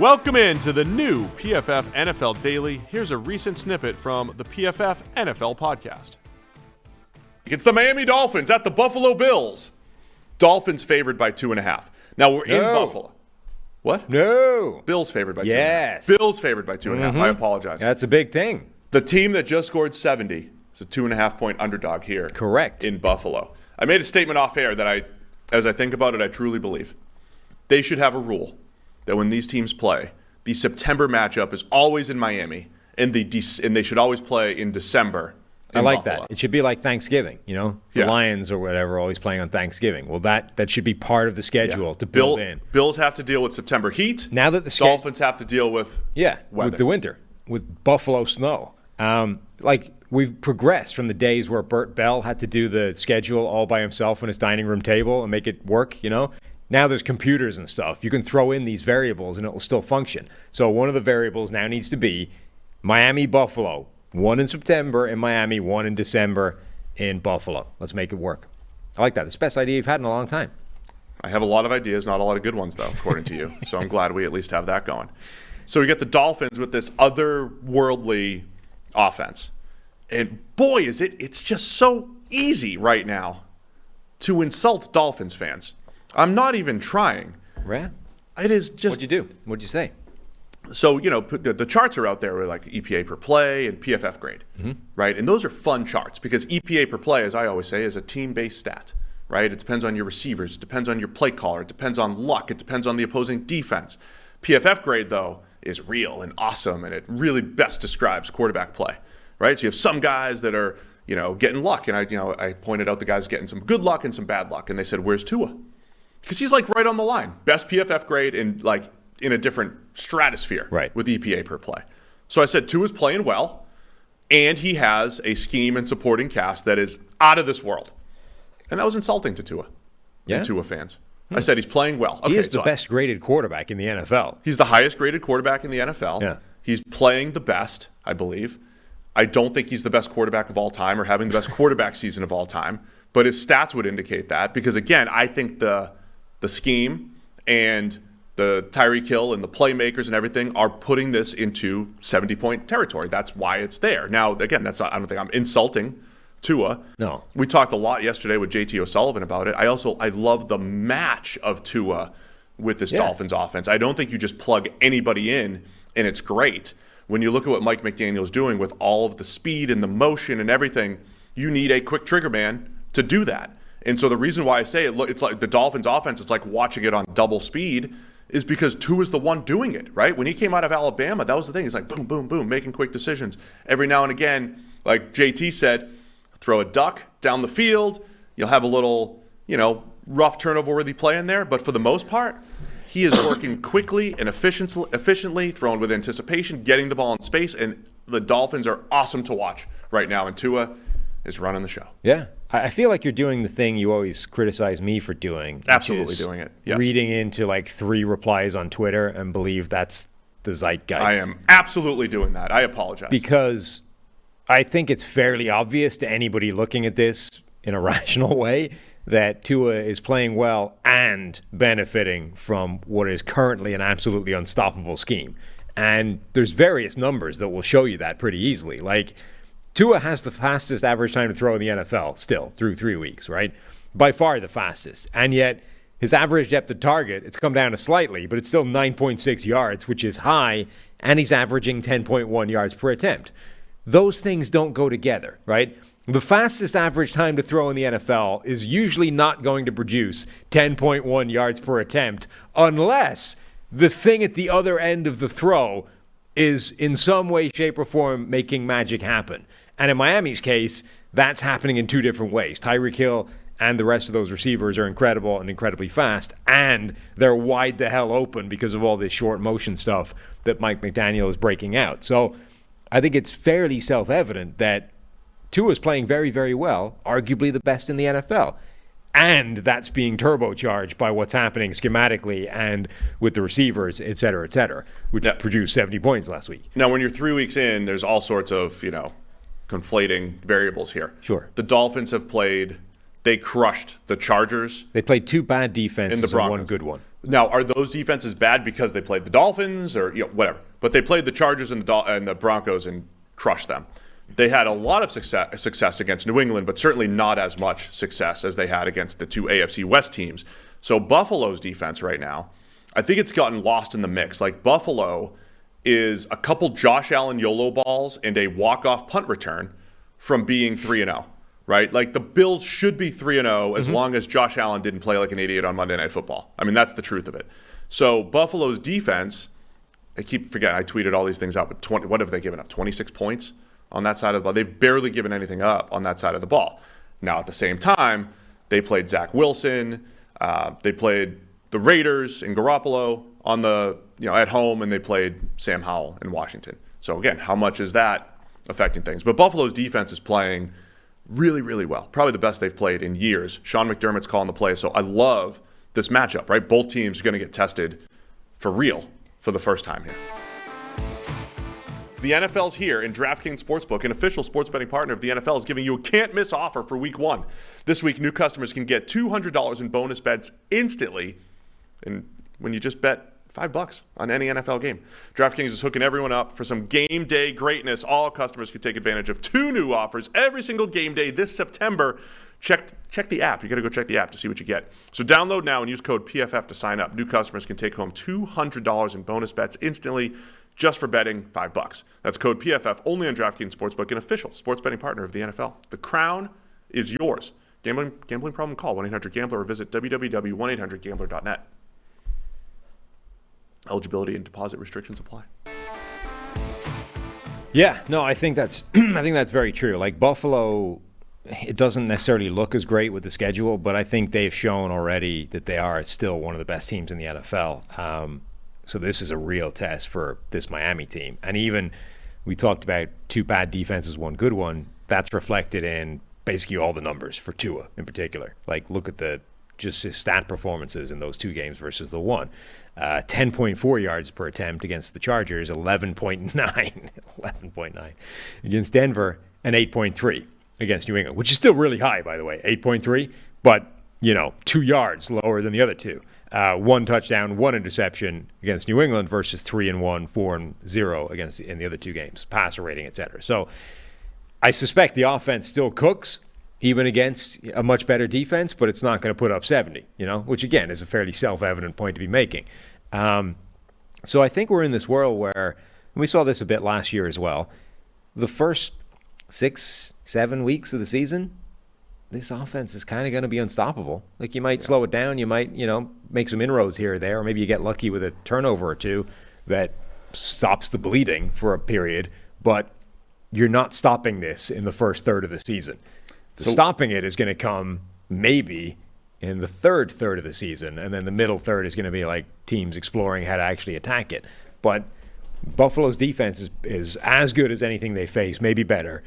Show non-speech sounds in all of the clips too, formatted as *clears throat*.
Welcome in to the new PFF NFL Daily. Here's a recent snippet from the PFF NFL podcast. It's the Miami Dolphins at the Buffalo Bills. Dolphins favored by two and a half. Now we're in Buffalo. What? No. Bills favored by two Yes. and a half. Bills favored by two and a half. I mm-hmm. apologize. That's a big thing. The team that just scored 70 is a two and a half point underdog here. Correct. In Buffalo. I made a statement off air that I, as I think about it, I truly believe. They should have a rule that when these teams play, the September matchup is always in Miami, and, the Dec- and they should always play in December. I like Buffalo. that. It should be like Thanksgiving, you know? The Yeah. Lions or whatever always playing on Thanksgiving. Well, that that should be part of the schedule to Bill, build in. Bills have to deal with September heat. Now that the Dolphins have to deal with Yeah, weather. with the winter, with Buffalo snow. Um, like we've progressed from the days where Bert Bell had to do the schedule all by himself on his dining room table and make it work. You know, now there's computers and stuff. You can throw in these variables and it will still function. So one of the variables now needs to be Miami Buffalo. One in September in Miami, one in December in Buffalo. Let's make it work. I like that. It's the best idea you've had in a long time. I have a lot of ideas, not a lot of good ones, though, according to you. *laughs* So I'm glad we at least have that going. So we get the Dolphins with this otherworldly offense. And boy, is it, it's just so easy right now to insult Dolphins fans. I'm not even trying. Right? It is just What'd you do? What'd you say? so you know the, the charts are out there with like EPA per play and PFF grade, mm-hmm. right? And those are fun charts because EPA per play, as I always say, is a team-based stat, right? It depends on your receivers, it depends on your play caller, it depends on luck, it depends on the opposing defense. PFF grade though is real and awesome, and it really best describes quarterback play, right? So you have some guys that are you know getting luck, and I you know I pointed out the guys getting some good luck and some bad luck, and they said, "Where's Tua?" Because he's like right on the line. Best PFF grade in like in a different stratosphere Right. with EPA per play. So I said Tua is playing well, and he has a scheme and supporting cast that is out of this world. And that was insulting to Tua Yeah. and Tua fans. Hmm. I said he's playing well. Okay, He is the so I- best graded quarterback in the NFL. He's the highest graded quarterback in the NFL. Yeah. He's playing the best, I believe. I don't think he's the best quarterback of all time or having the best *laughs* quarterback season of all time, but his stats would indicate that because again, I think the the scheme and the Tyreek Hill and the playmakers and everything are putting this into 70 point territory. That's why it's there. Now, again, that's not, I don't think I'm insulting Tua. No. We talked a lot yesterday with JT O'Sullivan about it. I also I love the match of Tua with this Yeah. Dolphins offense. I don't think you just plug anybody in and it's great. When you look at what Mike McDaniel's doing with all of the speed and the motion and everything, you need a quick trigger man to do that. And so the reason why I say it, it's like the Dolphins offense, it's like watching it on double speed, is because Tua is the one doing it, right? When he came out of Alabama, that was the thing. He's like boom, boom, boom, making quick decisions. Every now and again, like JT said, throw a duck down the field. You'll have a little, you know, rough turnover worthy play in there, but for the most part, he is working *coughs* quickly and efficient, efficiently, throwing with anticipation, getting the ball in space, and the Dolphins are awesome to watch right now. And Tua is running the show. Yeah. I feel like you're doing the thing you always criticize me for doing. Absolutely doing it, yes. Reading into like three replies on Twitter and believe that's the zeitgeist. I am absolutely doing that. I apologize. Because I think it's fairly obvious to anybody looking at this in a *laughs* rational way that Tua is playing well and benefiting from what is currently an absolutely unstoppable scheme. And there's various numbers that will show you that pretty easily. Like Tua has the fastest average time to throw in the NFL still through three weeks, right? By far the fastest. And yet his average depth of target, it's come down slightly, but it's still 9.6 yards, which is high, and he's averaging 10.1 yards per attempt. Those things don't go together, right? The fastest average time to throw in the NFL is usually not going to produce 10.1 yards per attempt unless the thing at the other end of the throw is in some way, shape, or form making magic happen. And in Miami's case, that's happening in two different ways. Tyreek Hill and the rest of those receivers are incredible and incredibly fast, and they're wide the hell open because of all this short motion stuff that Mike McDaniel is breaking out. So I think it's fairly self evident that Tua's playing very, very well, arguably the best in the NFL. And that's being turbocharged by what's happening schematically and with the receivers, et cetera, et cetera, which Yeah. produced 70 points last week. Now, when you're three weeks in, there's all sorts of, you know, conflating variables here. Sure. The Dolphins have played, they crushed the Chargers They played two bad defenses and the and, Broncos. one good one. Now, are those defenses bad because they played the Dolphins or you know, whatever? But they played the Chargers and the, Dol- and the Broncos and crushed them. They had a lot of success, success against New England, but certainly not as much success as they had against the two AFC West teams. So Buffalo's defense right now, I think it's gotten lost in the mix. Like Buffalo is a couple Josh Allen YOLO balls and a walk-off punt return from being 3 and 0 right? Like the Bills should be 3 and 0 as mm-hmm. long as Josh Allen didn't play like an idiot on Monday Night Football. I mean, that's the truth of it. So, Buffalo's defense, I keep forgetting, I tweeted all these things out, but 20, what have they given up? 26 points on that side of the ball. They've barely given anything up on that side of the ball. Now, at the same time, they played Zach Wilson, uh, they played the Raiders and Garoppolo on the, you know, at home, and they played Sam Howell in Washington. So, again, how much is that affecting things? But Buffalo's defense is playing – really, really well. Probably the best they've played in years. Sean McDermott's calling the play. So I love this matchup, right? Both teams are going to get tested for real for the first time here. The NFL's here, and DraftKings Sportsbook, an official sports betting partner of the NFL, is giving you a can't miss offer for week one. This week, new customers can get $200 in bonus bets instantly. And when you just bet Five bucks on any NFL game. DraftKings is hooking everyone up for some game day greatness. All customers can take advantage of two new offers every single game day this September. Check check the app. You got to go check the app to see what you get. So download now and use code PFF to sign up. New customers can take home $200 in bonus bets instantly just for betting 5 bucks. That's code PFF only on DraftKings Sportsbook, an official sports betting partner of the NFL. The crown is yours. Gambling gambling problem call 1-800-GAMBLER or visit www.1800gambler.net. Eligibility and deposit restrictions apply. Yeah, no, I think that's *clears throat* I think that's very true. Like Buffalo, it doesn't necessarily look as great with the schedule, but I think they've shown already that they are still one of the best teams in the NFL. Um, so this is a real test for this Miami team. And even we talked about two bad defenses, one good one. That's reflected in basically all the numbers for Tua in particular. Like look at the just his stat performances in those two games versus the one uh, 10.4 yards per attempt against the Chargers, 11.9, *laughs* 11.9 against Denver, and 8.3 against New England, which is still really high, by the way, 8.3, but you know, two yards lower than the other two. Uh, one touchdown, one interception against New England versus three and one, four and zero against in the other two games, passer rating, etc. So I suspect the offense still cooks even against a much better defense, but it's not going to put up 70, you know, which again is a fairly self evident point to be making. Um, so I think we're in this world where, we saw this a bit last year as well, the first six, seven weeks of the season, this offense is kind of going to be unstoppable. Like you might yeah. slow it down, you might, you know, make some inroads here or there, or maybe you get lucky with a turnover or two that stops the bleeding for a period, but you're not stopping this in the first third of the season. So, stopping it is going to come maybe in the third third of the season, and then the middle third is going to be like teams exploring how to actually attack it. But Buffalo's defense is is as good as anything they face, maybe better.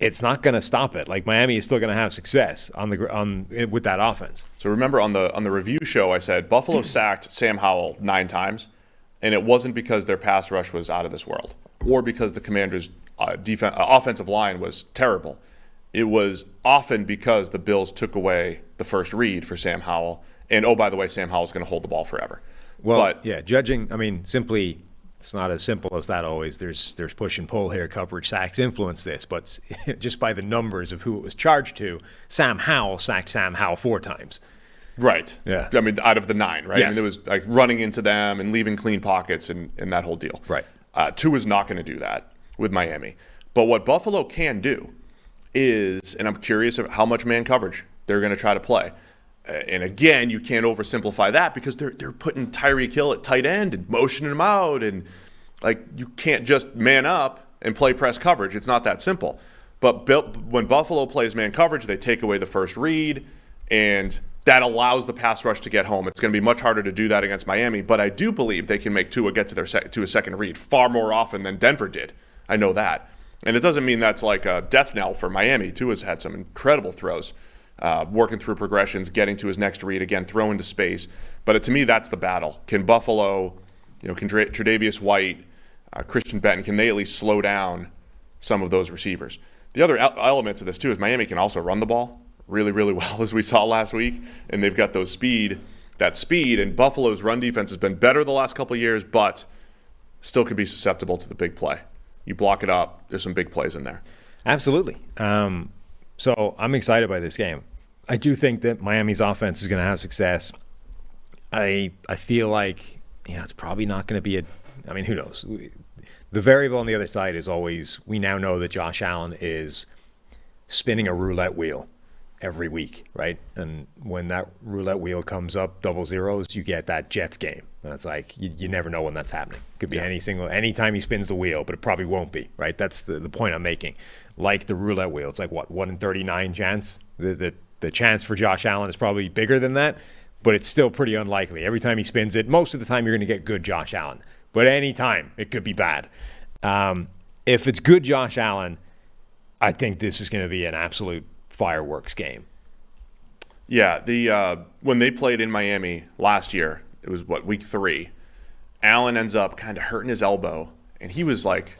It's not going to stop it. Like Miami is still going to have success on the on with that offense. So remember on the on the review show, I said Buffalo *clears throat* sacked Sam Howell nine times, and it wasn't because their pass rush was out of this world, or because the Commanders' uh, defense uh, offensive line was terrible it was often because the Bills took away the first read for Sam Howell. And oh, by the way, Sam Howell's going to hold the ball forever. Well, but, yeah, judging, I mean, simply, it's not as simple as that always. There's there's push and pull here. Coverage sacks influence this, but *laughs* just by the numbers of who it was charged to, Sam Howell sacked Sam Howell four times. Right. Yeah. I mean, out of the nine, right? Yes. I mean, it was like running into them and leaving clean pockets and, and that whole deal. Right. Uh, Tua is not going to do that with Miami. But what Buffalo can do is, and I'm curious of how much man coverage they're going to try to play. And again, you can't oversimplify that because they're they're putting Tyreek Hill at tight end and motioning him out, and like you can't just man up and play press coverage. It's not that simple. But when Buffalo plays man coverage, they take away the first read, and that allows the pass rush to get home. It's going to be much harder to do that against Miami, but I do believe they can make Tua get to their sec- to a second read far more often than Denver did. I know that. And it doesn't mean that's like a death knell for Miami. Tua has had some incredible throws, uh, working through progressions, getting to his next read again, throw into space. But to me, that's the battle. Can Buffalo, you know, can Tre'Davious White, uh, Christian Benford, can they at least slow down some of those receivers? The other element to this too is Miami can also run the ball really, really *laughs* well, as we saw last week, and they've got those speed that speed. And Buffalo's run defense has been better the last couple years, but still could be susceptible to the big play. You block it up, there's some big plays in there. Absolutely. Um, so I'm excited by this game. I do think that Miami's offense is going to have success. I I feel like you know it's probably not going to be a. I mean, who knows? The variable on the other side is always we now know that Josh Allen is spinning a roulette wheel every week, right? And when that roulette wheel comes up double zeros, you get that Jets game. And it's like you, you never know when that's happening. Could be yeah. any single anytime he spins the wheel, but it probably won't be, right? That's the, the point I'm making. Like the roulette wheel, it's like what one in thirty nine chance. The, the the chance for Josh Allen is probably bigger than that, but it's still pretty unlikely. Every time he spins it, most of the time you're going to get good Josh Allen, but any time it could be bad. Um, if it's good Josh Allen, I think this is going to be an absolute fireworks game. Yeah, the uh, when they played in Miami last year, it was what week three. Allen ends up kind of hurting his elbow, and he was like,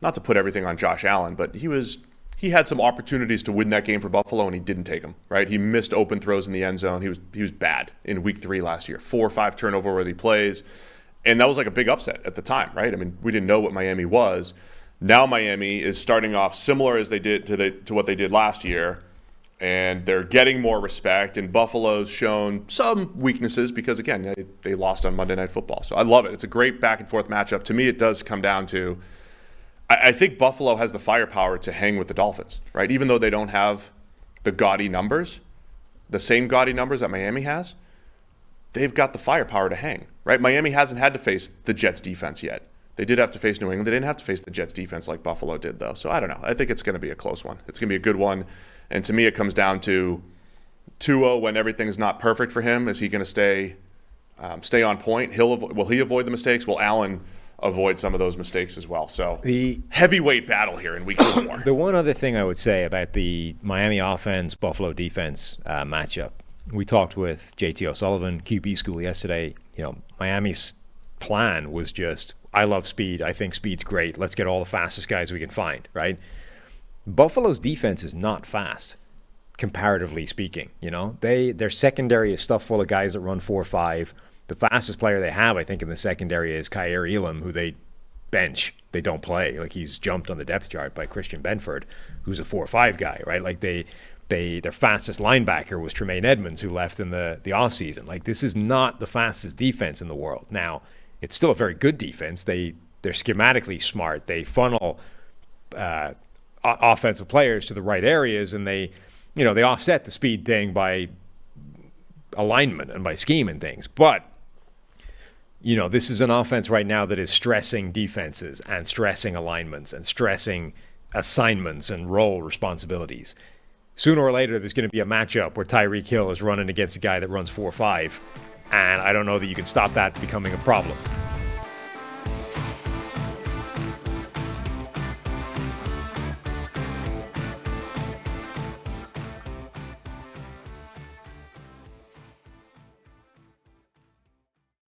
not to put everything on Josh Allen, but he was he had some opportunities to win that game for Buffalo, and he didn't take them. Right, he missed open throws in the end zone. He was he was bad in week three last year. Four or five turnover worthy plays, and that was like a big upset at the time. Right, I mean we didn't know what Miami was. Now Miami is starting off similar as they did to the to what they did last year and they're getting more respect. And Buffalo's shown some weaknesses because, again, they, they, lost on Monday Night Football. So I love it. It's a great back and forth matchup. To me, it does come down to I, I think Buffalo has the firepower to hang with the Dolphins, right? Even though they don't have the gaudy numbers, the same gaudy numbers that Miami has, they've got the firepower to hang, right? Miami hasn't had to face the Jets defense yet. They did have to face New England. They didn't have to face the Jets defense like Buffalo did, though. So I don't know. I think it's going to be a close one. It's going to be a good one. And to me, it comes down to Tua when everything's not perfect for him. Is he going to stay um, stay on point? He'll avo- will he avoid the mistakes? Will Allen avoid some of those mistakes as well? So the heavyweight battle here in week four. *coughs* the one other thing I would say about the Miami offense Buffalo defense uh, matchup, we talked with JT O'Sullivan QB school yesterday. You know, Miami's plan was just I love speed. I think speed's great. Let's get all the fastest guys we can find, right? Buffalo's defense is not fast, comparatively speaking. You know, they their secondary is stuff full of guys that run four or five. The fastest player they have, I think, in the secondary is Kaiir Elam, who they bench. They don't play. Like he's jumped on the depth chart by Christian Benford, who's a four or five guy, right? Like they they their fastest linebacker was Tremaine Edmunds, who left in the the offseason. Like this is not the fastest defense in the world. Now, it's still a very good defense. They they're schematically smart. They funnel uh, offensive players to the right areas, and they, you know, they offset the speed thing by alignment and by scheme and things. But you know, this is an offense right now that is stressing defenses and stressing alignments and stressing assignments and role responsibilities. Sooner or later, there's going to be a matchup where Tyreek Hill is running against a guy that runs 4 5. And I don't know that you can stop that becoming a problem.